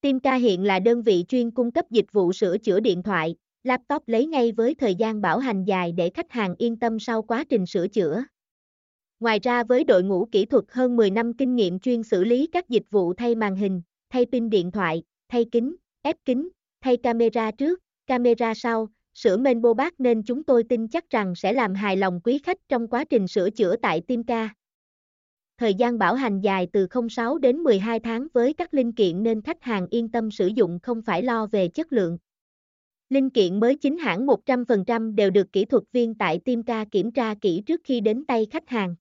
Timca hiện là đơn vị chuyên cung cấp dịch vụ sửa chữa điện thoại, laptop lấy ngay với thời gian bảo hành dài để khách hàng yên tâm sau quá trình sửa chữa. Ngoài ra với đội ngũ kỹ thuật hơn 10 năm kinh nghiệm chuyên xử lý các dịch vụ thay màn hình, thay pin điện thoại, thay kính, ép kính, thay camera trước, camera sau, sửa main bô bát nên chúng tôi tin chắc rằng sẽ làm hài lòng quý khách trong quá trình sửa chữa tại Timca. Thời gian bảo hành dài từ 06 đến 12 tháng với các linh kiện nên khách hàng yên tâm sử dụng không phải lo về chất lượng. Linh kiện mới chính hãng 100% đều được kỹ thuật viên tại Timca kiểm tra kỹ trước khi đến tay khách hàng.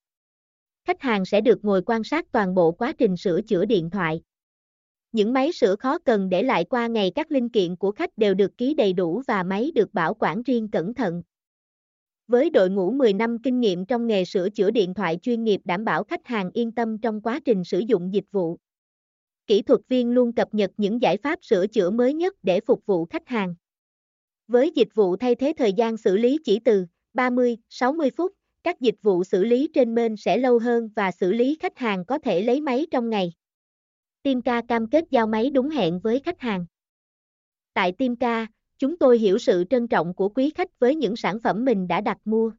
Khách hàng sẽ được ngồi quan sát toàn bộ quá trình sửa chữa điện thoại. Những máy sửa khó cần để lại qua ngày các linh kiện của khách đều được ký đầy đủ và máy được bảo quản riêng cẩn thận. Với đội ngũ 10 năm kinh nghiệm trong nghề sửa chữa điện thoại chuyên nghiệp đảm bảo khách hàng yên tâm trong quá trình sử dụng dịch vụ. Kỹ thuật viên luôn cập nhật những giải pháp sửa chữa mới nhất để phục vụ khách hàng. Với dịch vụ thay thế thời gian xử lý chỉ từ 30-60 phút, các dịch vụ xử lý trên bên sẽ lâu hơn và xử lý khách hàng có thể lấy máy trong ngày. Timca cam kết giao máy đúng hẹn với khách hàng. Tại Timca, chúng tôi hiểu sự trân trọng của quý khách với những sản phẩm mình đã đặt mua.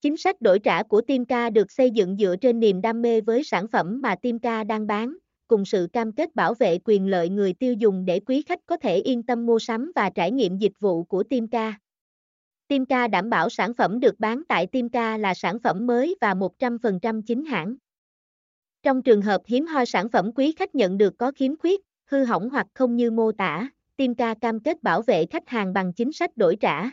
Chính sách đổi trả của Timca được xây dựng dựa trên niềm đam mê với sản phẩm mà Timca đang bán, cùng sự cam kết bảo vệ quyền lợi người tiêu dùng để quý khách có thể yên tâm mua sắm và trải nghiệm dịch vụ của Timca. Timca đảm bảo sản phẩm được bán tại Timca là sản phẩm mới và 100% chính hãng. Trong trường hợp hiếm hoi sản phẩm quý khách nhận được có khiếm khuyết, hư hỏng hoặc không như mô tả, Timca cam kết bảo vệ khách hàng bằng chính sách đổi trả.